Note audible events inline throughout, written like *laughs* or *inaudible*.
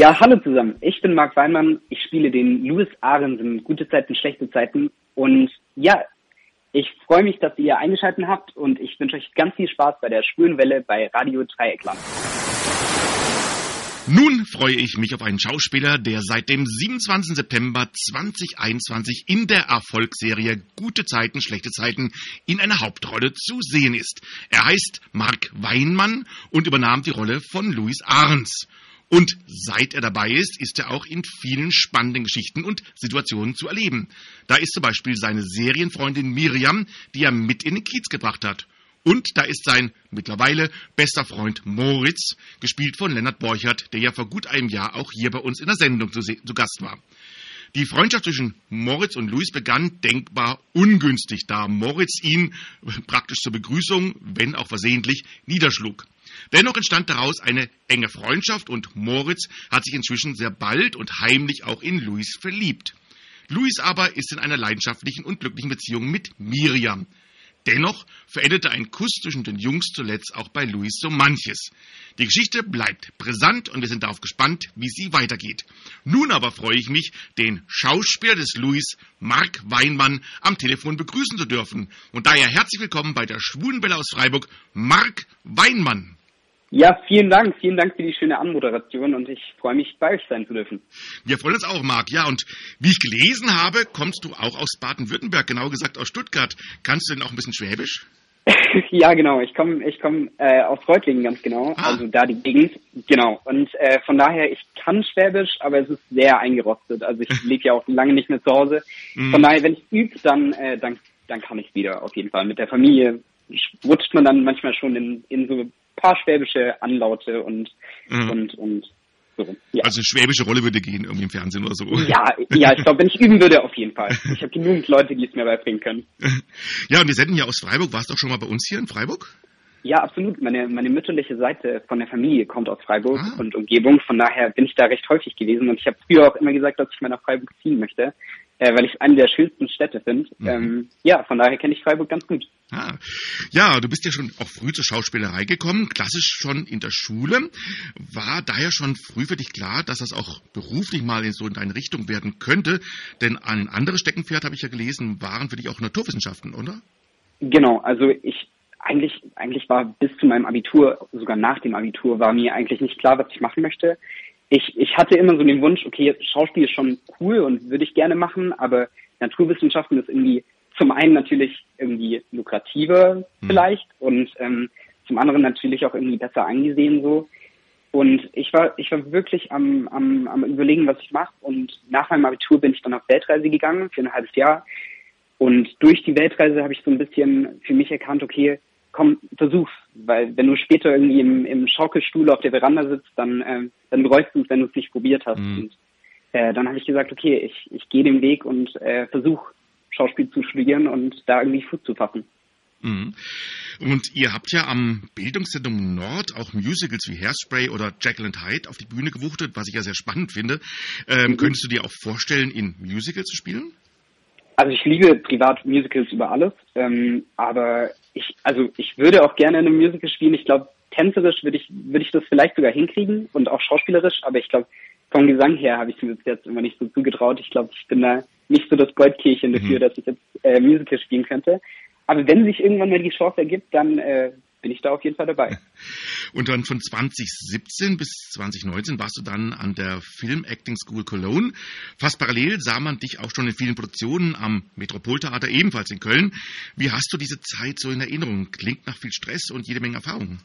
Ja, hallo zusammen. Ich bin Marc Weinmann. Ich spiele den Louis Ahrens in Gute Zeiten, Schlechte Zeiten. Und ja, ich freue mich, dass ihr eingeschaltet habt und ich wünsche euch ganz viel Spaß bei der Schwulenwelle bei Radio Dreieckland. Nun freue ich mich auf einen Schauspieler, der seit dem 27. September 2021 in der Erfolgsserie Gute Zeiten, schlechte Zeiten in einer Hauptrolle zu sehen ist. Er heißt Mark Weinmann und übernahm die Rolle von Louis Ahrens. Und seit er dabei ist, ist er auch in vielen spannenden Geschichten und Situationen zu erleben. Da ist zum Beispiel seine Serienfreundin Miriam, die er mit in den Kiez gebracht hat. Und da ist sein mittlerweile bester Freund Moritz, gespielt von Lennart Borchert, der ja vor gut einem Jahr auch hier bei uns in der Sendung zu, zu Gast war. Die Freundschaft zwischen Moritz und Luis begann denkbar ungünstig, da Moritz ihn praktisch zur Begrüßung, wenn auch versehentlich, niederschlug. Dennoch entstand daraus eine enge Freundschaft und Moritz hat sich inzwischen sehr bald und heimlich auch in Luis verliebt. Luis aber ist in einer leidenschaftlichen und glücklichen Beziehung mit Miriam. Dennoch verendete ein Kuss zwischen den Jungs zuletzt auch bei Luis so manches. Die Geschichte bleibt brisant und wir sind darauf gespannt, wie sie weitergeht. Nun aber freue ich mich, den Schauspieler des Luis, Mark Weinmann, am Telefon begrüßen zu dürfen. Und daher herzlich willkommen bei der Schwulenwelle aus Freiburg, Mark Weinmann. Ja, vielen Dank. Vielen Dank für die schöne Anmoderation und ich freue mich, bei euch sein zu dürfen. Wir freuen uns auch, Marc. Ja, und wie ich gelesen habe, kommst du auch aus Baden-Württemberg, genau gesagt aus Stuttgart. Kannst du denn auch ein bisschen Schwäbisch? *laughs* ja, genau. Ich komme ich komm, äh, aus Reutlingen ganz genau, ah. also da die Gegend. Genau. Und äh, von daher, ich kann Schwäbisch, aber es ist sehr eingerostet. Also ich *laughs* lebe ja auch lange nicht mehr zu Hause. Mhm. Von daher, wenn ich übe, dann, äh, dann, dann kann ich wieder auf jeden Fall. Mit der Familie rutscht man dann manchmal schon in, in so paar schwäbische Anlaute und, mhm. und, und so. Ja. Also schwäbische Rolle würde gehen irgendwie im Fernsehen oder so. Ja, ja, ich glaube, wenn ich üben würde, auf jeden Fall. Ich habe genügend Leute, die es mir beibringen können. Ja, und wir senden ja aus Freiburg. Warst du auch schon mal bei uns hier in Freiburg? Ja, absolut. Meine, meine mütterliche Seite von der Familie kommt aus Freiburg ah. und Umgebung. Von daher bin ich da recht häufig gewesen. Und ich habe früher auch immer gesagt, dass ich mal nach Freiburg ziehen möchte äh, weil ich es eine der schönsten Städte finde. Mhm. Ähm, ja, von daher kenne ich Freiburg ganz gut. Ah. Ja, du bist ja schon auch früh zur Schauspielerei gekommen, klassisch schon in der Schule. War daher schon früh für dich klar, dass das auch beruflich mal in so in deine Richtung werden könnte? Denn ein anderes Steckenpferd, habe ich ja gelesen, waren für dich auch Naturwissenschaften, oder? Genau, also ich eigentlich, eigentlich war bis zu meinem Abitur, sogar nach dem Abitur, war mir eigentlich nicht klar, was ich machen möchte ich, ich hatte immer so den Wunsch, okay, Schauspiel ist schon cool und würde ich gerne machen, aber Naturwissenschaften ist irgendwie zum einen natürlich irgendwie lukrativer mhm. vielleicht und ähm, zum anderen natürlich auch irgendwie besser angesehen so. Und ich war, ich war wirklich am, am, am überlegen, was ich mache. Und nach meinem Abitur bin ich dann auf Weltreise gegangen für ein halbes Jahr. Und durch die Weltreise habe ich so ein bisschen für mich erkannt, okay, komm, versuch's. Weil wenn du später irgendwie im, im Schaukelstuhl auf der Veranda sitzt, dann, äh, dann bereust du es, wenn du es nicht probiert hast. Mhm. Und äh, dann habe ich gesagt, okay, ich, ich gehe den Weg und äh, versuche Schauspiel zu studieren und da irgendwie Fuß zu fassen. Mhm. Und ihr habt ja am Bildungszentrum Nord auch Musicals wie Hairspray oder Jekyll and Hyde auf die Bühne gewuchtet, was ich ja sehr spannend finde. Ähm, mhm. Könntest du dir auch vorstellen, in Musicals zu spielen? Also ich liebe privat Musicals über alles, ähm, aber ich, also ich würde auch gerne in einem Musical spielen. Ich glaube, tänzerisch würde ich, würde ich das vielleicht sogar hinkriegen und auch schauspielerisch, aber ich glaube, vom Gesang her habe ich mir bis jetzt immer nicht so zugetraut. Ich glaube, ich bin da nicht so das Goldkirchen dafür, mhm. dass ich jetzt äh, Musical spielen könnte. Aber wenn sich irgendwann mal die Chance ergibt, dann äh, bin ich da auf jeden Fall dabei. *laughs* Und dann von 2017 bis 2019 warst du dann an der Film Acting School Cologne. Fast parallel sah man dich auch schon in vielen Produktionen am Metropoltheater, ebenfalls in Köln. Wie hast du diese Zeit so in Erinnerung? Klingt nach viel Stress und jede Menge Erfahrung.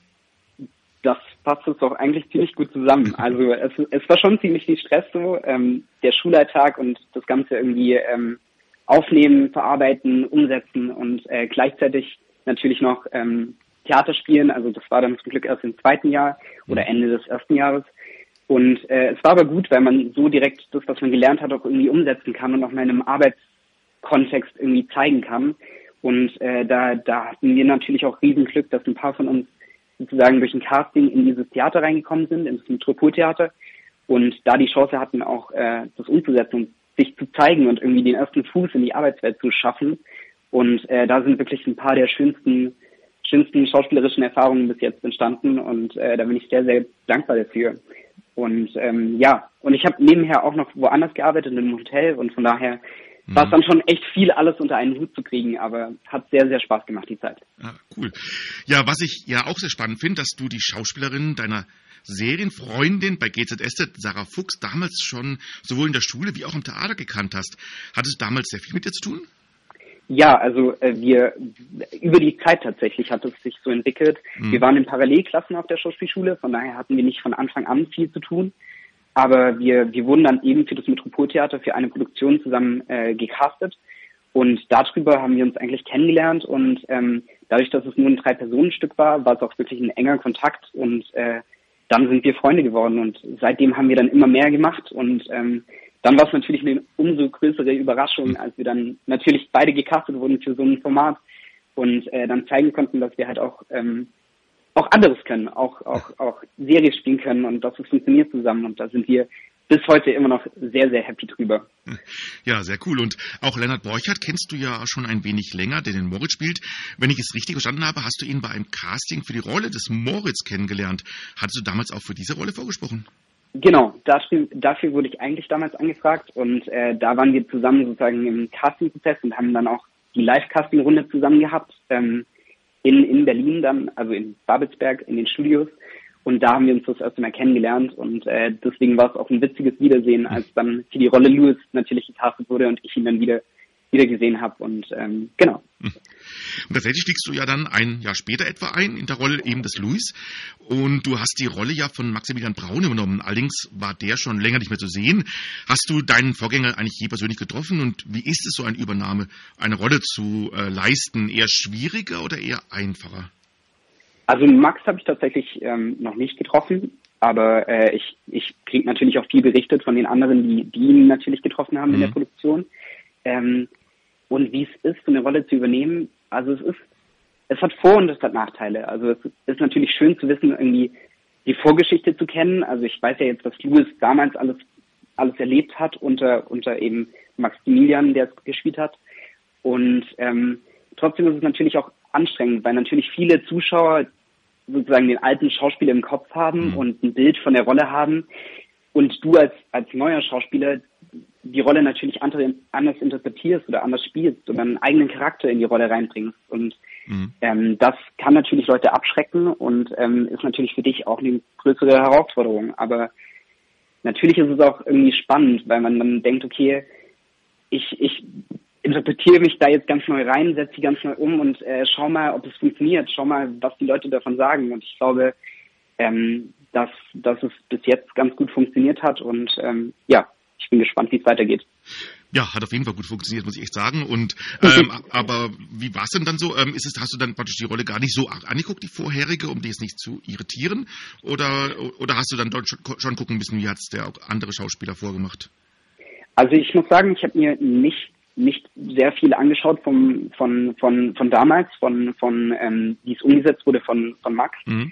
Das passt jetzt doch eigentlich ziemlich gut zusammen. *laughs* Also es, es war schon ziemlich viel Stress so. Ähm, der Schulalltag und das Ganze irgendwie ähm, aufnehmen, verarbeiten, umsetzen und äh, gleichzeitig natürlich noch ähm, Theater spielen. Also das war dann zum Glück erst im zweiten Jahr oder mhm. Ende des ersten Jahres. Und äh, es war aber gut, weil man so direkt das, was man gelernt hat, auch irgendwie umsetzen kann und auch in einem Arbeitskontext irgendwie zeigen kann. Und äh, da, da hatten wir natürlich auch Riesenglück, dass ein paar von uns sozusagen durch ein Casting in dieses Theater reingekommen sind, ins Metropoltheater. Und da die Chance hatten, auch äh, das umzusetzen und sich zu zeigen und irgendwie den ersten Fuß in die Arbeitswelt zu schaffen. Und äh, da sind wirklich ein paar der schönsten schönsten schauspielerischen Erfahrungen bis jetzt entstanden und äh, da bin ich sehr, sehr dankbar dafür. Und ähm, ja, und ich habe nebenher auch noch woanders gearbeitet, in einem Hotel und von daher mhm. war es dann schon echt viel, alles unter einen Hut zu kriegen, aber hat sehr, sehr Spaß gemacht, die Zeit. Ah, cool. Ja, was ich ja auch sehr spannend finde, dass du die Schauspielerin deiner Serienfreundin bei GZSZ, Sarah Fuchs, damals schon sowohl in der Schule wie auch im Theater gekannt hast. Hattest du damals sehr viel mit dir zu tun? Ja, also äh, wir über die Zeit tatsächlich hat es sich so entwickelt. Mhm. Wir waren in Parallelklassen auf der Schauspielschule, von daher hatten wir nicht von Anfang an viel zu tun. Aber wir, wir wurden dann eben für das Metropoltheater für eine Produktion zusammen äh, gecastet. Und darüber haben wir uns eigentlich kennengelernt und ähm, dadurch, dass es nur ein Drei-Personen-Stück war, war es auch wirklich ein enger Kontakt und äh, dann sind wir Freunde geworden und seitdem haben wir dann immer mehr gemacht und ähm, dann war es natürlich eine umso größere Überraschung, mhm. als wir dann natürlich beide gecastet wurden für so ein Format und äh, dann zeigen konnten, dass wir halt auch ähm, auch anderes können, auch auch auch Series spielen können und dass es funktioniert zusammen und da sind wir bis heute immer noch sehr, sehr happy drüber. Ja, sehr cool. Und auch Lennart Borchardt kennst du ja schon ein wenig länger, der den Moritz spielt. Wenn ich es richtig verstanden habe, hast du ihn bei einem Casting für die Rolle des Moritz kennengelernt. Hattest du damals auch für diese Rolle vorgesprochen? Genau, dafür, dafür wurde ich eigentlich damals angefragt und äh, da waren wir zusammen sozusagen im Castingprozess und haben dann auch die Live-Casting-Runde zusammen gehabt ähm, in, in Berlin dann, also in Babelsberg in den Studios. Und da haben wir uns das erste Mal kennengelernt und äh, deswegen war es auch ein witziges Wiedersehen, als dann für die Rolle Louis natürlich gecastet wurde und ich ihn dann wieder wieder gesehen habe und ähm, genau. Und tatsächlich stiegst du ja dann ein Jahr später etwa ein in der Rolle eben des Louis und du hast die Rolle ja von Maximilian Braun übernommen. Allerdings war der schon länger nicht mehr zu sehen. Hast du deinen Vorgänger eigentlich je persönlich getroffen und wie ist es so eine Übernahme, eine Rolle zu äh, leisten? Eher schwieriger oder eher einfacher? Also Max habe ich tatsächlich ähm, noch nicht getroffen, aber äh, ich, ich kriege natürlich auch viel berichtet von den anderen, die, die ihn natürlich getroffen haben mhm. in der mhm. Produktion. Ähm, und wie es ist, so eine Rolle zu übernehmen, also es ist, es hat Vor- und es hat Nachteile. Also es ist natürlich schön zu wissen, irgendwie die Vorgeschichte zu kennen. Also ich weiß ja jetzt, was Louis damals alles alles erlebt hat unter unter eben Maximilian, der es gespielt hat. Und ähm, trotzdem ist es natürlich auch anstrengend, weil natürlich viele Zuschauer sozusagen den alten Schauspieler im Kopf haben mhm. und ein Bild von der Rolle haben und du als, als neuer Schauspieler die Rolle natürlich anders interpretierst oder anders spielst oder einen eigenen Charakter in die Rolle reinbringst. Und mhm. ähm, das kann natürlich Leute abschrecken und ähm, ist natürlich für dich auch eine größere Herausforderung. Aber natürlich ist es auch irgendwie spannend, weil man dann denkt, okay, ich, ich interpretiere mich da jetzt ganz neu rein, setze sie ganz neu um und äh, schau mal, ob es funktioniert, schau mal, was die Leute davon sagen. Und ich glaube, ähm, dass, dass es bis jetzt ganz gut funktioniert hat und ähm, ja, ich bin gespannt, wie es weitergeht. Ja, hat auf jeden Fall gut funktioniert, muss ich echt sagen. Und ähm, *laughs* aber wie war es denn dann so? Ähm, ist es, hast du dann praktisch die Rolle gar nicht so angeguckt, die vorherige, um dich jetzt nicht zu irritieren? Oder oder hast du dann dort schon gucken müssen, wie hat es der andere Schauspieler vorgemacht? Also ich muss sagen, ich habe mir nicht nicht sehr viel angeschaut vom, von, von, von damals, von, von ähm, wie es umgesetzt wurde von, von Max. Mhm.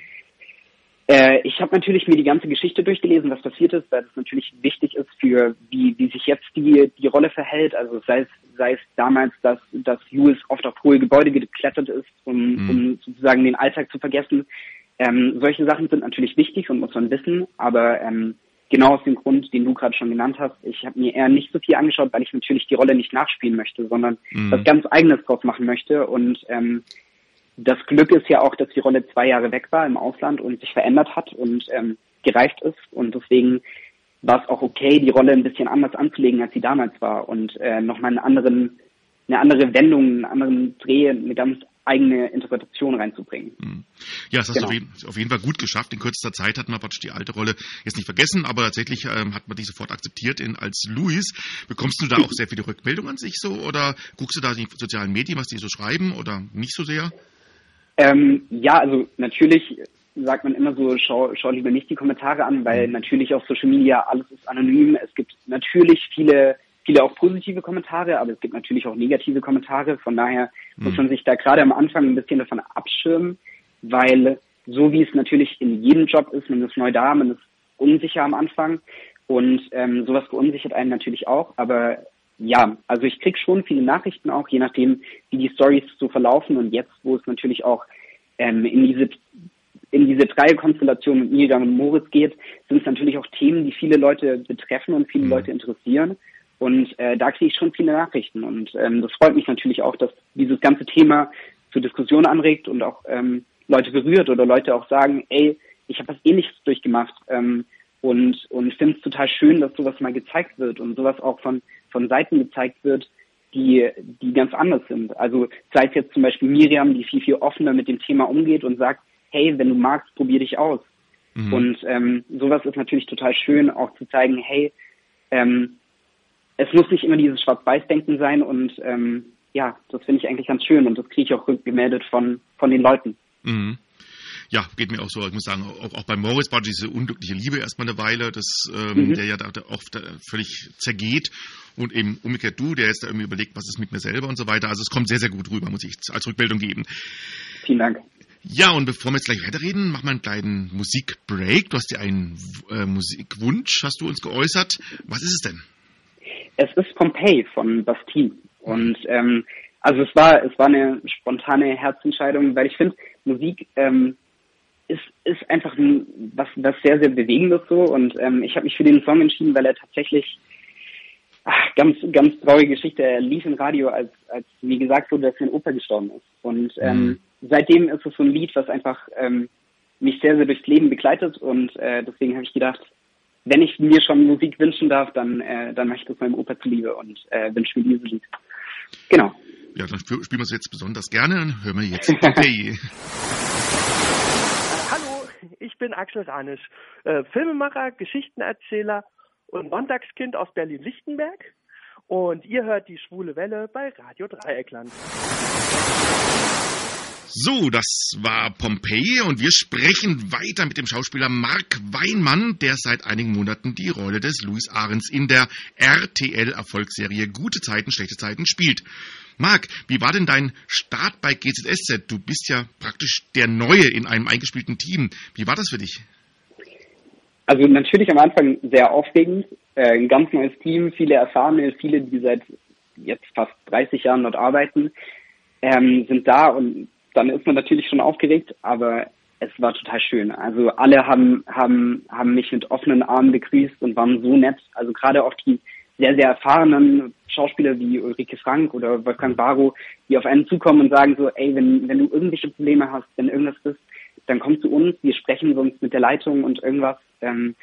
Äh, ich habe natürlich mir die ganze Geschichte durchgelesen, was passiert ist, weil es natürlich wichtig ist für wie, wie sich jetzt die, die Rolle verhält. Also sei es, sei es damals, dass, dass Lewis oft auf hohe Gebäude geklettert ist, um, mhm. um sozusagen den Alltag zu vergessen. Ähm, solche Sachen sind natürlich wichtig und muss man wissen, aber ähm, genau aus dem Grund, den du gerade schon genannt hast. Ich habe mir eher nicht so viel angeschaut, weil ich natürlich die Rolle nicht nachspielen möchte, sondern mhm. was ganz Eigenes draus machen möchte. Und ähm, das Glück ist ja auch, dass die Rolle zwei Jahre weg war im Ausland und sich verändert hat und ähm, gereift ist. Und deswegen war es auch okay, die Rolle ein bisschen anders anzulegen, als sie damals war und äh, nochmal einen anderen, eine andere Wendung, einen anderen Dreh, eine ganz eigene Interpretation reinzubringen. Hm. Ja, das hast genau. du auf jeden, Fall gut geschafft. In kürzester Zeit hat man praktisch die alte Rolle jetzt nicht vergessen, aber tatsächlich ähm, hat man die sofort akzeptiert in, als Louis. Bekommst du da auch sehr viele Rückmeldungen an sich so oder guckst du da die sozialen Medien, was die so schreiben oder nicht so sehr? Ähm, ja, also natürlich sagt man immer so, schau, schau lieber nicht die Kommentare an, weil hm. natürlich auf Social Media alles ist anonym. Es gibt natürlich viele viele auch positive Kommentare, aber es gibt natürlich auch negative Kommentare. Von daher mhm. muss man sich da gerade am Anfang ein bisschen davon abschirmen, weil so wie es natürlich in jedem Job ist, man ist neu da, man ist unsicher am Anfang und ähm, sowas verunsichert einen natürlich auch. Aber ja, also ich krieg schon viele Nachrichten auch, je nachdem, wie die Stories so verlaufen und jetzt, wo es natürlich auch ähm, in diese in diese Dreierkonstellation mit Miriam und Moritz geht, sind es natürlich auch Themen, die viele Leute betreffen und viele mhm. Leute interessieren. Und äh, da kriege ich schon viele Nachrichten. Und ähm, das freut mich natürlich auch, dass dieses ganze Thema zur Diskussion anregt und auch ähm, Leute berührt oder Leute auch sagen, ey, ich habe was ähnliches durchgemacht ähm, und, und finde es total schön, dass sowas mal gezeigt wird und sowas auch von, von Seiten gezeigt wird, die, die ganz anders sind. Also sei es jetzt zum Beispiel Miriam, die viel, viel offener mit dem Thema umgeht und sagt, hey, wenn du magst, probier dich aus. Mhm. Und ähm, sowas ist natürlich total schön, auch zu zeigen, hey, ähm, es muss nicht immer dieses Schwarz-Weiß-Denken sein und ähm, ja, das finde ich eigentlich ganz schön und das kriege ich auch rückgemeldet von, von den Leuten. Mhm. Ja, geht mir auch so. Ich muss sagen, auch, auch bei Morris war diese unglückliche Liebe erstmal eine Weile, das, ähm, mhm. der ja da, da oft äh, völlig zergeht und eben umgekehrt du, der jetzt da irgendwie überlegt, was ist mit mir selber und so weiter. Also es kommt sehr, sehr gut rüber, muss ich als Rückmeldung geben. Vielen Dank. Ja, und bevor wir jetzt gleich weiterreden, machen wir einen kleinen Musikbreak. Du hast dir einen äh, Musikwunsch, hast du uns geäußert. Was ist es denn? Es ist Pompeii von Bastille. Und ähm, also es war es war eine spontane Herzentscheidung, weil ich finde, Musik ähm, ist ist einfach ein, was was sehr sehr bewegendes so und ähm, ich habe mich für den Song entschieden, weil er tatsächlich ach, ganz ganz traurige Geschichte. Er lief im Radio, als als mir gesagt wurde, dass sein Opa gestorben ist und ähm, mhm seitdem ist es so ein Lied, was einfach ähm, mich sehr, sehr durchs Leben begleitet und äh, deswegen habe ich gedacht, wenn ich mir schon Musik wünschen darf, dann, äh, dann möchte ich das meinem Opa zuliebe und äh, wünsche mir dieses Lied. Genau. Ja, dann spielen wir es jetzt besonders gerne. Dann hören wir jetzt okay. *laughs* Bin Axel Ranisch, äh, Filmemacher, Geschichtenerzähler und Sonntagskind aus Berlin-Lichtenberg. Und ihr hört die Schwule Welle bei Radio Dreieckland. So, das war Pompeii und wir sprechen weiter mit dem Schauspieler Mark Weinmann, der seit einigen Monaten die Rolle des Louis Ahrens in der RTL-Erfolgsserie Gute Zeiten, schlechte Zeiten spielt. Marc, wie war denn dein Start bei GZSZ? Du bist ja praktisch der Neue in einem eingespielten Team. Wie war das für dich? Also natürlich am Anfang sehr aufregend. Äh, ein ganz neues Team, viele Erfahrene, viele, die seit jetzt fast 30 Jahren dort arbeiten, ähm, sind da und dann ist man natürlich schon aufgeregt, aber es war total schön. Also alle haben, haben, haben mich mit offenen Armen begrüßt und waren so nett. Also gerade auch die sehr, sehr erfahrenen Schauspieler wie Ulrike Frank oder Wolfgang Barrow, die auf einen zukommen und sagen so, ey, wenn, wenn du irgendwelche Probleme hast, wenn irgendwas ist, dann komm zu uns, wir sprechen sonst mit der Leitung und irgendwas. Ähm,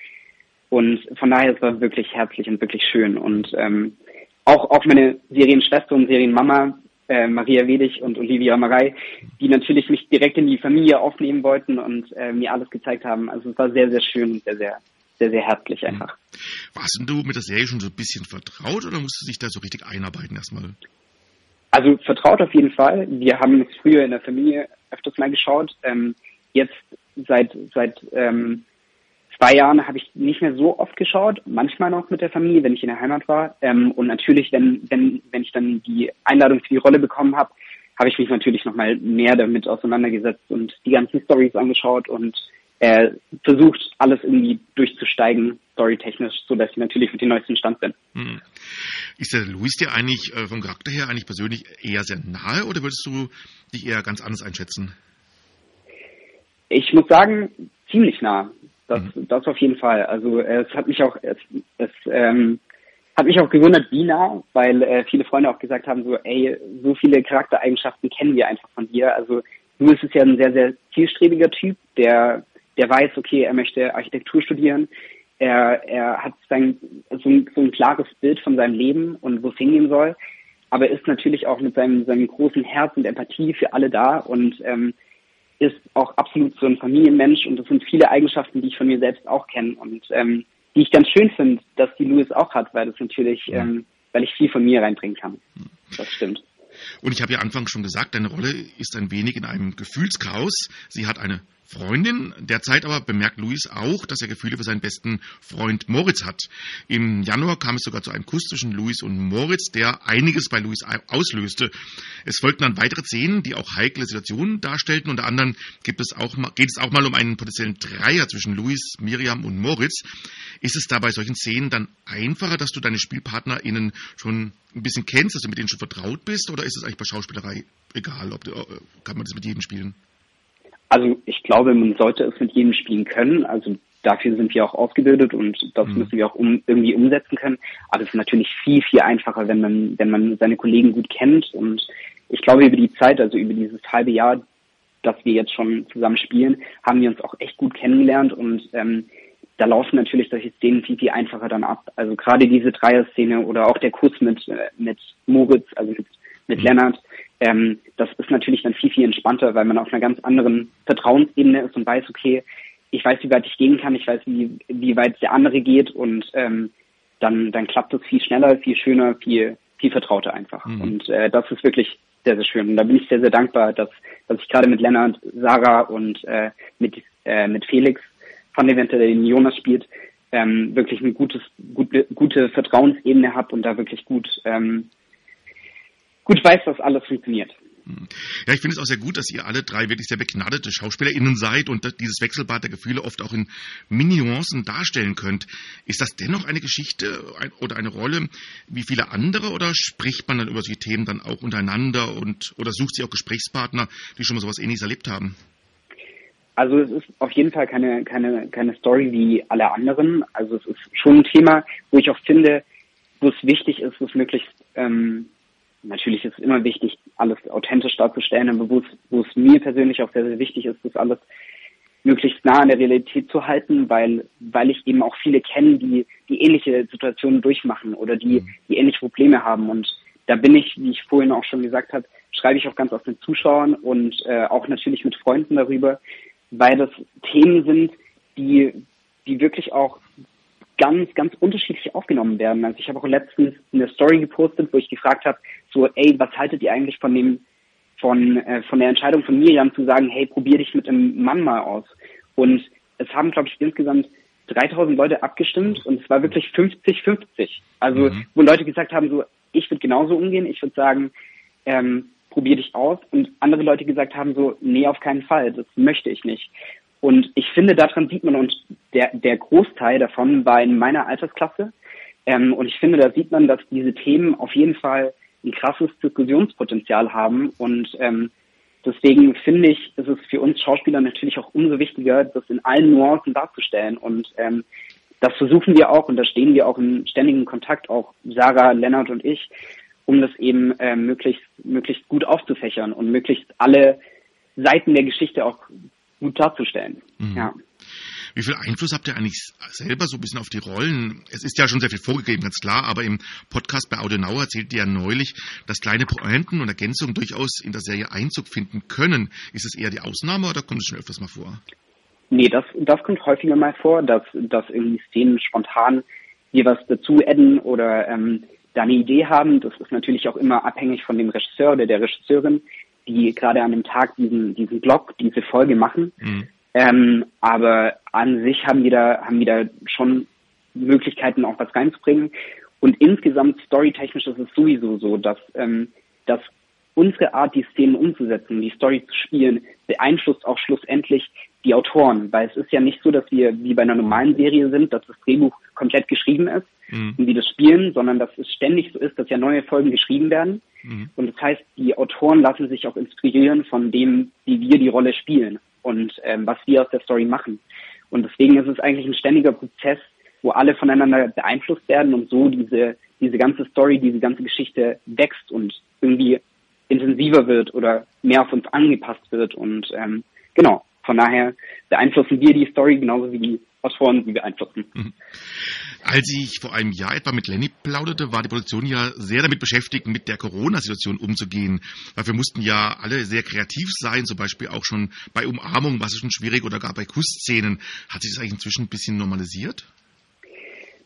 und von daher, es war wirklich herzlich und wirklich schön. Und ähm, auch, auch meine Serienschwester und Serienmama, äh, Maria Wedig und Olivia Marei, die natürlich mich direkt in die Familie aufnehmen wollten und äh, mir alles gezeigt haben. Also es war sehr, sehr schön und sehr, sehr, sehr, sehr herzlich einfach. Warst du mit der Serie schon so ein bisschen vertraut oder musst du dich da so richtig einarbeiten erstmal? Also vertraut auf jeden Fall. Wir haben es früher in der Familie öfters mal geschaut. Ähm, jetzt seit seit ähm, zwei Jahren habe ich nicht mehr so oft geschaut, manchmal noch mit der Familie, wenn ich in der Heimat war. Ähm, und natürlich, wenn, wenn, wenn ich dann die Einladung für die Rolle bekommen habe, habe ich mich natürlich noch mal mehr damit auseinandergesetzt und die ganzen Stories angeschaut und äh, versucht, alles irgendwie durchzusteigen, storytechnisch, so dass ich natürlich mit dem neuesten Stand bin. Hm. Ist der Luis dir eigentlich äh, vom Charakter her eigentlich persönlich eher sehr nahe oder würdest du dich eher ganz anders einschätzen? Ich muss sagen, ziemlich nah. Das, mhm. das auf jeden Fall. Also es hat mich auch, es, es ähm, hat mich auch gewundert, wie nah, weil äh, viele Freunde auch gesagt haben, so, ey, so viele Charaktereigenschaften kennen wir einfach von dir. Also du bist ja ein sehr, sehr zielstrebiger Typ, der, der weiß, okay, er möchte Architektur studieren. Er, er hat sein, so, ein, so ein klares Bild von seinem Leben und wo es hingehen soll. Aber ist natürlich auch mit seinem, seinem großen Herz und Empathie für alle da und ähm, ist auch absolut so ein Familienmensch und das sind viele Eigenschaften, die ich von mir selbst auch kenne und ähm, die ich ganz schön finde, dass die Louis auch hat, weil das natürlich, ähm, weil ich viel von mir reinbringen kann. Das stimmt. Und ich habe ja anfangs schon gesagt, deine Rolle ist ein wenig in einem Gefühlschaos. Sie hat eine Freundin. Derzeit aber bemerkt Luis auch, dass er Gefühle für seinen besten Freund Moritz hat. Im Januar kam es sogar zu einem Kuss zwischen Luis und Moritz, der einiges bei Luis auslöste. Es folgten dann weitere Szenen, die auch heikle Situationen darstellten. Unter anderem gibt es auch geht es auch mal um einen potenziellen Dreier zwischen Luis, Miriam und Moritz. Ist es da bei solchen Szenen dann einfacher, dass du deine SpielpartnerInnen schon ein bisschen kennst, dass du mit denen schon vertraut bist? Oder ist es eigentlich bei Schauspielerei egal? Ob, äh, kann man das mit jedem spielen? Also ich glaube, man sollte es mit jedem spielen können. Also dafür sind wir auch ausgebildet und das mhm. müssen wir auch um, irgendwie umsetzen können. Aber es ist natürlich viel, viel einfacher, wenn man, wenn man seine Kollegen gut kennt. Und ich glaube, über die Zeit, also über dieses halbe Jahr, das wir jetzt schon zusammen spielen, haben wir uns auch echt gut kennengelernt und ähm, da laufen natürlich solche Szenen viel, viel einfacher dann ab. Also gerade diese Dreier-Szene oder auch der Kuss mit, äh, mit Moritz, also mit, mit mhm. Lennart, ähm, das ist natürlich dann viel, viel entspannter, weil man auf einer ganz anderen Vertrauensebene ist und weiß, okay, ich weiß, wie weit ich gehen kann, ich weiß, wie, wie weit der andere geht und ähm, dann, dann klappt es viel schneller, viel schöner, viel, viel vertrauter einfach. Mhm. Und äh, das ist wirklich sehr, sehr schön. Und da bin ich sehr, sehr dankbar, dass, dass ich gerade mit Lennart, Sarah und äh, mit, äh, mit Felix von Event, der den Jonas spielt, ähm, wirklich eine gutes, gute, gute Vertrauensebene habe und da wirklich gut, ähm, gut weiß, dass alles funktioniert. Ja, ich finde es auch sehr gut, dass ihr alle drei wirklich sehr begnadete SchauspielerInnen seid und dieses Wechselbad der Gefühle oft auch in Mini-Nuancen darstellen könnt. Ist das dennoch eine Geschichte oder eine Rolle wie viele andere oder spricht man dann über solche Themen dann auch untereinander und oder sucht sie auch Gesprächspartner, die schon mal sowas ähnliches erlebt haben? Also es ist auf jeden Fall keine, keine, keine Story wie alle anderen. Also es ist schon ein Thema, wo ich auch finde, wo es wichtig ist, wo es möglichst ähm, natürlich ist es immer wichtig, alles authentisch darzustellen, aber wo es, wo es mir persönlich auch sehr, sehr wichtig ist, das alles möglichst nah an der Realität zu halten, weil, weil ich eben auch viele kenne, die, die ähnliche Situationen durchmachen oder die, mhm. die ähnliche Probleme haben. Und da bin ich, wie ich vorhin auch schon gesagt habe, schreibe ich auch ganz aus den Zuschauern und äh, auch natürlich mit Freunden darüber, weil das Themen sind, die, die wirklich auch ganz, ganz unterschiedlich aufgenommen werden. Also ich habe auch letztens eine Story gepostet, wo ich gefragt habe, so, ey, was haltet ihr eigentlich von dem, von, äh, von der Entscheidung von Miriam zu sagen, hey, probier dich mit einem Mann mal aus. Und es haben, glaube ich, insgesamt 3000 Leute abgestimmt und es war wirklich 50-50. Also, mhm. wo Leute gesagt haben, so, ich würde genauso umgehen, ich würde sagen, ähm, probier dich aus. Und andere Leute gesagt haben, so, nee, auf keinen Fall, das möchte ich nicht. Und ich finde, daran sieht man, und der, der Großteil davon war in meiner Altersklasse. Ähm, und ich finde, da sieht man, dass diese Themen auf jeden Fall ein krasses Diskussionspotenzial haben. Und ähm, deswegen finde ich, ist es für uns Schauspieler natürlich auch umso wichtiger, das in allen Nuancen darzustellen. Und ähm, das versuchen wir auch und da stehen wir auch im ständigen Kontakt, auch Sarah, Lennart und ich, um das eben äh, möglichst, möglichst gut aufzufächern und möglichst alle Seiten der Geschichte auch gut darzustellen. Mhm. Ja. Wie viel Einfluss habt ihr eigentlich selber so ein bisschen auf die Rollen? Es ist ja schon sehr viel vorgegeben, ganz klar, aber im Podcast bei Audenau erzählt ihr ja neulich, dass kleine Pointen und Ergänzungen durchaus in der Serie Einzug finden können. Ist es eher die Ausnahme oder kommt es schon öfters mal vor? Nee, das, das kommt häufiger mal vor, dass, dass irgendwie Szenen spontan hier was dazu adden oder ähm, da eine Idee haben. Das ist natürlich auch immer abhängig von dem Regisseur oder der Regisseurin, die gerade an dem Tag diesen, diesen Blog, diese Folge machen. Mhm. Ähm, aber an sich haben wir da, haben wir da schon Möglichkeiten, auch was reinzubringen. Und insgesamt storytechnisch ist es sowieso so, dass, ähm, dass unsere Art, die Szenen umzusetzen, die Story zu spielen, beeinflusst auch schlussendlich die Autoren, weil es ist ja nicht so, dass wir wie bei einer normalen Serie sind, dass das Drehbuch komplett geschrieben ist mhm. und wir das spielen, sondern dass es ständig so ist, dass ja neue Folgen geschrieben werden. Mhm. Und das heißt, die Autoren lassen sich auch inspirieren von dem, wie wir die Rolle spielen und ähm, was wir aus der Story machen. Und deswegen ist es eigentlich ein ständiger Prozess, wo alle voneinander beeinflusst werden und so diese, diese ganze Story, diese ganze Geschichte wächst und irgendwie intensiver wird oder mehr auf uns angepasst wird. Und ähm, genau, von daher beeinflussen wir die Story genauso wie die Autoren sie beeinflussen. Mhm. Als ich vor einem Jahr etwa mit Lenny plauderte, war die Produktion ja sehr damit beschäftigt, mit der Corona-Situation umzugehen. Weil wir mussten ja alle sehr kreativ sein, zum Beispiel auch schon bei Umarmung war es schon schwierig oder gar bei Kussszenen. Hat sich das eigentlich inzwischen ein bisschen normalisiert?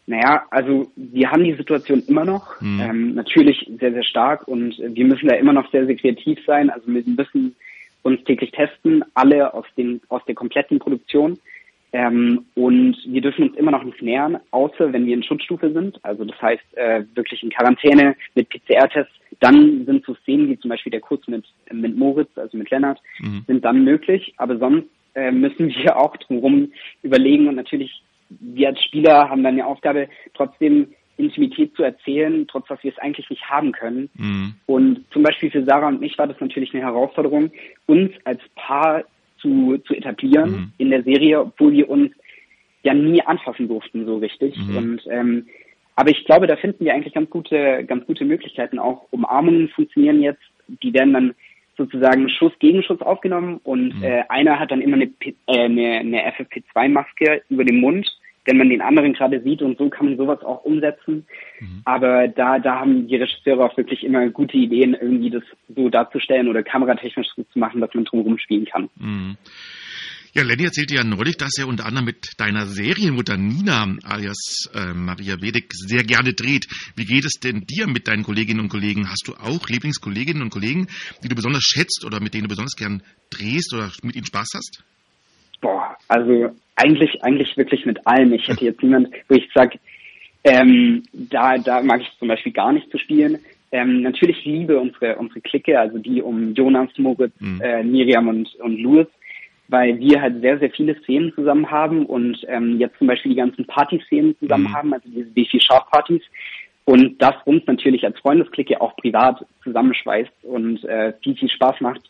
Naja, also wir haben die Situation immer noch, mhm. ähm, natürlich sehr, sehr stark und wir müssen da immer noch sehr, sehr kreativ sein. Also wir müssen uns täglich testen, alle aus, den, aus der kompletten Produktion. Ähm, und wir dürfen uns immer noch nicht nähern, außer wenn wir in Schutzstufe sind. Also das heißt äh, wirklich in Quarantäne mit PCR-Tests. Dann sind so Szenen wie zum Beispiel der Kurs mit, mit Moritz, also mit Lennart, mhm. sind dann möglich. Aber sonst äh, müssen *laughs* wir auch drumherum überlegen und natürlich wir als Spieler haben dann die Aufgabe, trotzdem Intimität zu erzählen, trotz dass wir es eigentlich nicht haben können. Mhm. Und zum Beispiel für Sarah und mich war das natürlich eine Herausforderung, uns als Paar zu, zu etablieren mhm. in der Serie, obwohl wir uns ja nie anfassen durften so richtig. Mhm. Und ähm, aber ich glaube, da finden wir eigentlich ganz gute, ganz gute Möglichkeiten. Auch Umarmungen funktionieren jetzt. Die werden dann sozusagen Schuss gegen Schuss aufgenommen und mhm. äh, einer hat dann immer eine, äh, eine, eine FFP2-Maske über dem Mund, wenn man den anderen gerade sieht und so kann man sowas auch umsetzen. Mhm. Aber da, da haben die Regisseure auch wirklich immer gute Ideen, irgendwie das so darzustellen oder kameratechnisch so zu machen, dass man drumherum spielen kann. Mhm. Ja, Lenny erzählte ja neulich, dass er unter anderem mit deiner Serienmutter Nina alias äh, Maria Wedek sehr gerne dreht. Wie geht es denn dir mit deinen Kolleginnen und Kollegen? Hast du auch Lieblingskolleginnen und Kollegen, die du besonders schätzt oder mit denen du besonders gern drehst oder mit ihnen Spaß hast? Also eigentlich, eigentlich wirklich mit allen. Ich hätte jetzt niemand, wo ich sage, ähm, da, da mag ich zum Beispiel gar nicht zu spielen. Ähm, natürlich liebe unsere, unsere Clique, also die um Jonas, Moritz, mhm. äh, Miriam und, und Louis weil wir halt sehr, sehr viele Szenen zusammen haben und ähm, jetzt zum Beispiel die ganzen Party-Szenen zusammen mhm. haben, also diese BC Sharp Partys. Und das uns natürlich als Freundesklicke auch privat zusammenschweißt und äh, viel, viel Spaß macht.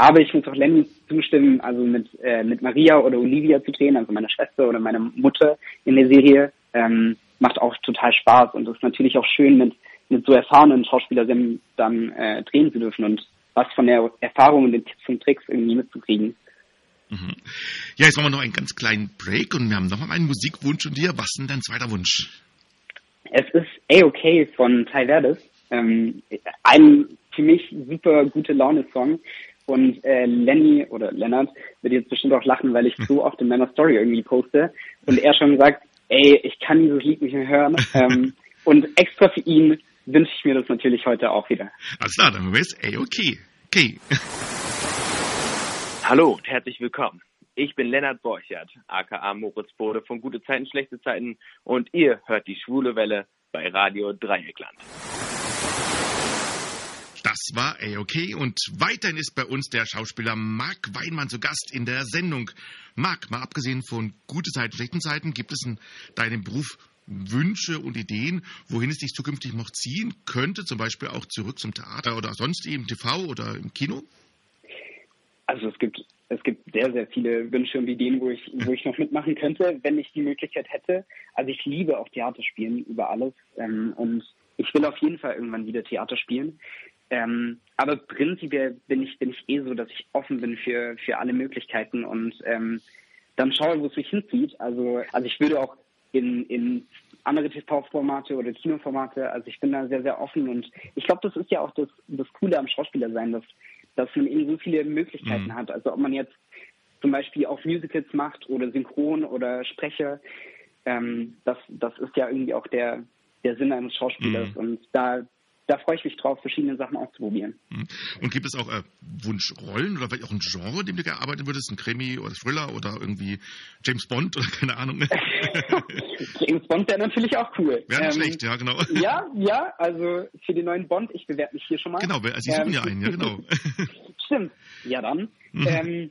Aber ich muss auch Lenny zustimmen, also mit, äh, mit Maria oder Olivia zu drehen, also meiner Schwester oder meiner Mutter in der Serie, ähm, macht auch total Spaß und es ist natürlich auch schön, mit, mit so erfahrenen Schauspielern dann äh, drehen zu dürfen und was von der Erfahrung und den Tipps und Tricks irgendwie mitzukriegen. Mhm. Ja, jetzt machen wir noch einen ganz kleinen Break und wir haben noch einen Musikwunsch von dir. Was ist denn dein zweiter Wunsch? Es ist A-OK von Ty Verdes. Ähm, ein für mich super gute Laune-Song. Und äh, Lenny oder Lennart wird jetzt bestimmt auch lachen, weil ich so oft in meiner Story irgendwie poste. Und er schon sagt, ey, ich kann dieses Lied nicht mehr hören. ähm, *laughs* und extra für ihn wünsche ich mir das natürlich heute auch wieder. Alles klar, dann ist A-OK. Okay. Hallo und herzlich willkommen. Ich bin Lennart Borchert, aka Moritz Bode von Gute Zeiten, Schlechte Zeiten und ihr hört die Schwule Welle bei Radio Dreieckland. Das war A-OK und weiterhin ist bei uns der Schauspieler Marc Weinmann zu Gast in der Sendung. Marc, mal abgesehen von gute Zeiten, schlechten Zeiten, gibt es in deinem Beruf Wünsche und Ideen, wohin es dich zukünftig noch ziehen könnte, zum Beispiel auch zurück zum Theater oder sonst im TV oder im Kino? Also es gibt es gibt sehr, sehr viele Wünsche und Ideen, wo ich, wo ich noch mitmachen könnte, wenn ich die Möglichkeit hätte. Also ich liebe auch Theater spielen über alles. Ähm, und ich will auf jeden Fall irgendwann wieder Theater spielen. Ähm, aber prinzipiell bin ich, bin ich eh so, dass ich offen bin für, für alle Möglichkeiten und ähm, dann schaue, wo es mich hinzieht. Also, also ich würde auch in, in andere TV-Formate oder Kinoformate, also ich bin da sehr, sehr offen und ich glaube, das ist ja auch das, das Coole am Schauspieler sein, dass dass man eben so viele Möglichkeiten mhm. hat. Also ob man jetzt zum Beispiel auch Musicals macht oder Synchron oder Sprecher, ähm, das, das ist ja irgendwie auch der, der Sinn eines Schauspielers. Mhm. Und da, da freue ich mich drauf, verschiedene Sachen auszuprobieren. Mhm. Und gibt es auch äh, Wunschrollen oder vielleicht auch ein Genre, in dem du gearbeitet würdest? Ein Krimi oder Thriller oder irgendwie James Bond oder *laughs* keine Ahnung? *laughs* James Bond wäre natürlich auch cool. Wäre nicht ähm, schlecht, ja, genau. *laughs* Ja, ja, also für den neuen Bond, ich bewerbe mich hier schon mal. Genau, also Sie suchen ähm, ja einen, ja, genau. Stimmt. Ja, dann. Mhm. Ähm,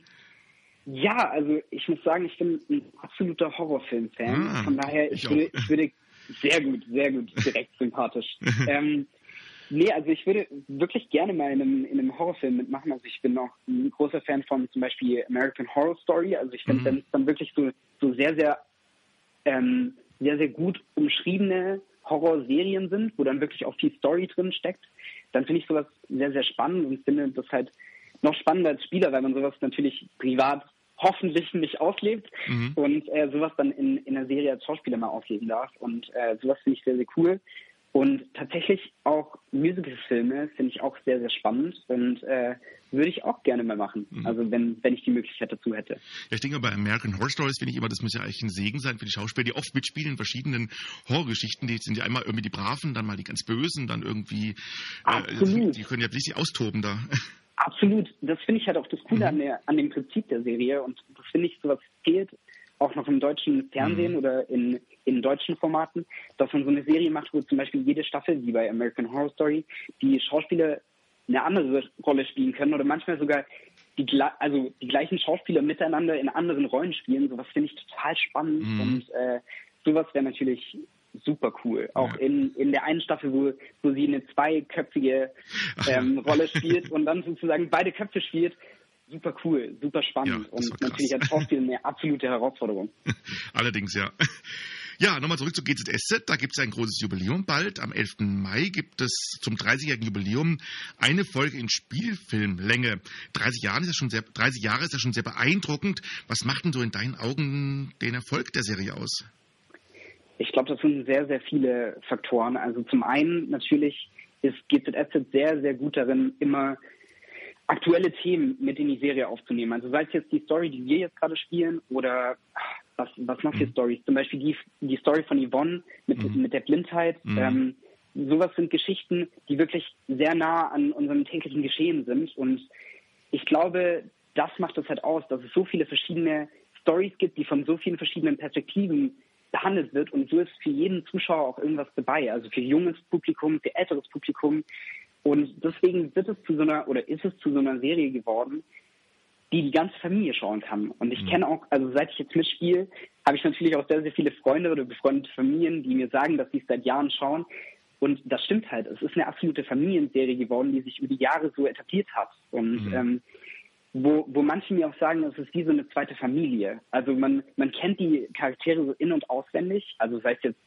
ja, also ich muss sagen, ich bin ein absoluter Horrorfilm-Fan. Ah, Von daher, ich, ich würde, ich würde sehr gut, sehr gut, direkt sympathisch. ähm, Nee, also ich würde wirklich gerne mal in einem, in einem Horrorfilm mitmachen. Also ich bin auch ein großer Fan von zum Beispiel American Horror Story. Also ich finde, mhm. wenn es dann wirklich so, so sehr, sehr, ähm, sehr, sehr gut umschriebene Horrorserien sind, wo dann wirklich auch viel Story drin steckt, dann finde ich sowas sehr, sehr spannend und finde das halt noch spannender als Spieler, weil man sowas natürlich privat hoffentlich nicht auslebt mhm. und äh, sowas dann in, in einer Serie als Schauspieler mal ausleben darf. Und äh, sowas finde ich sehr, sehr cool. Und tatsächlich auch Musicalfilme finde ich auch sehr, sehr spannend und äh, würde ich auch gerne mal machen. Mhm. Also wenn, wenn ich die Möglichkeit dazu hätte. Ja, ich denke bei American Horror Stories finde ich immer, das muss ja eigentlich ein Segen sein für die Schauspieler, die oft mitspielen in verschiedenen Horrorgeschichten. Die sind ja einmal irgendwie die Braven, dann mal die ganz Bösen, dann irgendwie äh, die können ja richtig austoben da. *laughs* Absolut. Das finde ich halt auch das Coole mhm. an, der, an dem Prinzip der Serie und das finde ich, sowas fehlt auch noch im deutschen Fernsehen mhm. oder in, in deutschen Formaten, dass man so eine Serie macht, wo zum Beispiel jede Staffel, wie bei American Horror Story, die Schauspieler eine andere Rolle spielen können oder manchmal sogar die, also die gleichen Schauspieler miteinander in anderen Rollen spielen. Sowas finde ich total spannend mhm. und äh, sowas wäre natürlich super cool. Auch ja. in, in der einen Staffel, wo, wo sie eine zweiköpfige ähm, *laughs* Rolle spielt und dann sozusagen beide Köpfe spielt, super cool, super spannend ja, und natürlich als Schauspiel eine absolute Herausforderung. *laughs* Allerdings, ja. Ja, nochmal zurück zu GZSZ. Da gibt es ein großes Jubiläum bald. Am 11. Mai gibt es zum 30-jährigen Jubiläum eine Folge in Spielfilmlänge. 30 Jahre ist ja schon sehr, 30 Jahre ist ja schon sehr beeindruckend. Was macht denn so in deinen Augen den Erfolg der Serie aus? Ich glaube, das sind sehr, sehr viele Faktoren. Also zum einen natürlich ist GZSZ sehr, sehr gut darin, immer aktuelle Themen mit in die Serie aufzunehmen. Also sei es jetzt die Story, die wir jetzt gerade spielen, oder was, was noch für mhm. Stories? Zum Beispiel die, die Story von Yvonne mit, mhm. mit der Blindheit. Mhm. Ähm, sowas sind Geschichten, die wirklich sehr nah an unserem täglichen Geschehen sind. Und ich glaube, das macht es halt aus, dass es so viele verschiedene Stories gibt, die von so vielen verschiedenen Perspektiven behandelt wird. Und so ist für jeden Zuschauer auch irgendwas dabei. Also für junges Publikum, für älteres Publikum. Und deswegen wird es zu so einer, oder ist es zu so einer Serie geworden, die die ganze Familie schauen kann. Und ich mhm. kenne auch, also seit ich jetzt mitspiele, habe ich natürlich auch sehr, sehr viele Freunde oder befreundete Familien, die mir sagen, dass sie es seit Jahren schauen. Und das stimmt halt. Es ist eine absolute Familienserie geworden, die sich über die Jahre so etabliert hat. Und mhm. ähm, wo, wo manche mir auch sagen, es ist wie so eine zweite Familie. Also man, man kennt die Charaktere so in- und auswendig. Also sei es jetzt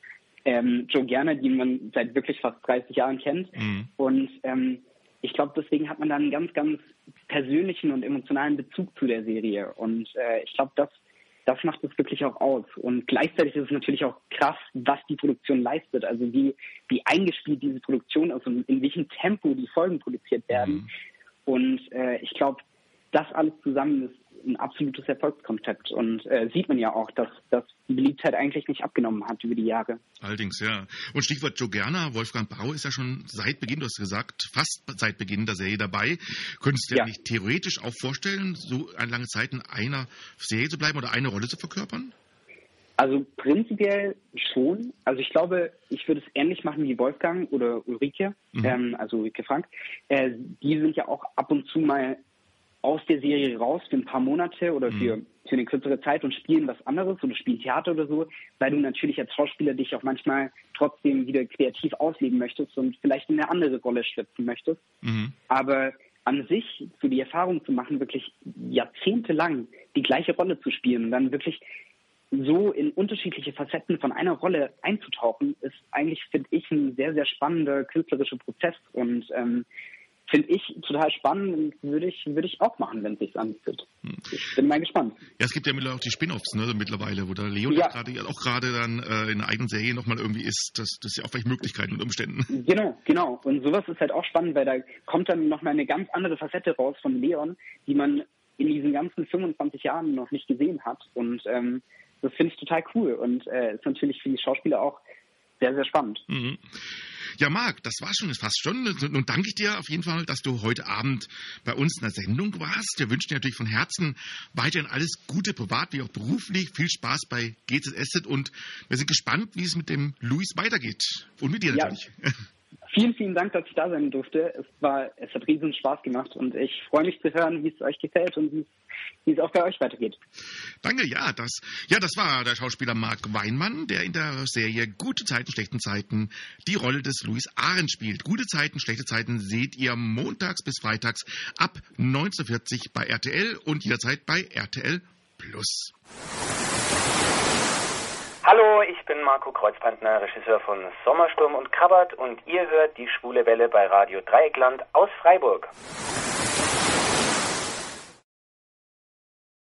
ähm, Joe Gerner, die man seit wirklich fast 30 Jahren kennt. Mhm. Und ähm, ich glaube, deswegen hat man da einen ganz, ganz persönlichen und emotionalen Bezug zu der Serie. Und äh, ich glaube, das, das macht es wirklich auch aus. Und gleichzeitig ist es natürlich auch krass, was die Produktion leistet. Also wie, wie eingespielt diese Produktion ist und in welchem Tempo die Folgen produziert werden. Mhm. Und äh, ich glaube, das alles zusammen ist ein absolutes Erfolgskonzept und äh, sieht man ja auch, dass, die Beliebtheit eigentlich nicht abgenommen hat über die Jahre. Allerdings, ja. Und Stichwort Joe Gerner, Wolfgang Bau ist ja schon seit Beginn, du hast gesagt, fast seit Beginn der Serie dabei. Könntest du dir ja. nicht theoretisch auch vorstellen, so eine lange Zeit in einer Serie zu bleiben oder eine Rolle zu verkörpern? Also prinzipiell schon. Also ich glaube, ich würde es ähnlich machen wie Wolfgang oder Ulrike, mhm. ähm, also Ulrike Frank. Äh, die sind ja auch ab und zu mal aus der Serie raus für ein paar Monate oder für, mhm. für eine kürzere Zeit und spielen was anderes oder spielen Theater oder so, weil du natürlich als Schauspieler dich auch manchmal trotzdem wieder kreativ ausleben möchtest und vielleicht in eine andere Rolle schlüpfen möchtest. Mhm. Aber an sich so die Erfahrung zu machen, wirklich jahrzehntelang die gleiche Rolle zu spielen und dann wirklich so in unterschiedliche Facetten von einer Rolle einzutauchen, ist eigentlich, finde ich, ein sehr, sehr spannender künstlerischer Prozess. Und ähm, finde ich total spannend und würde ich, würde ich auch machen, wenn es sich anbietet. Hm. Ich bin mal gespannt. Ja, es gibt ja mittlerweile auch die Spin-Offs ne, mittlerweile, wo der Leon ja. grade, auch gerade dann äh, in einer eigenen Serie nochmal irgendwie ist. Das, das ist ja auch vielleicht Möglichkeiten und Umständen. Genau, genau. Und sowas ist halt auch spannend, weil da kommt dann nochmal eine ganz andere Facette raus von Leon, die man in diesen ganzen 25 Jahren noch nicht gesehen hat. Und ähm, das finde ich total cool und äh, ist natürlich für die Schauspieler auch sehr, sehr spannend. Mhm. Ja, Marc, das war schon fast schon. Nun danke ich dir auf jeden Fall, dass du heute Abend bei uns in der Sendung warst. Wir wünschen dir natürlich von Herzen weiterhin alles Gute, privat wie auch beruflich. Viel Spaß bei GZSZ und wir sind gespannt, wie es mit dem Luis weitergeht. Und mit dir natürlich. *laughs* Vielen, vielen Dank, dass ich da sein durfte. Es war, es hat riesen Spaß gemacht und ich freue mich zu hören, wie es euch gefällt und wie, es auch bei euch weitergeht. Danke, ja, das, ja, das war der Schauspieler Marc Weinmann, der in der Serie Gute Zeiten, schlechten Zeiten die Rolle des Louis Ahren spielt. Gute Zeiten, schlechte Zeiten seht ihr montags bis freitags ab 1940 bei RTL und jederzeit bei RTL Plus. Hallo, ich bin Marco Kreuzbrandner, Regisseur von Sommersturm und Krabbert und ihr hört die Schwule Welle bei Radio Dreieckland aus Freiburg.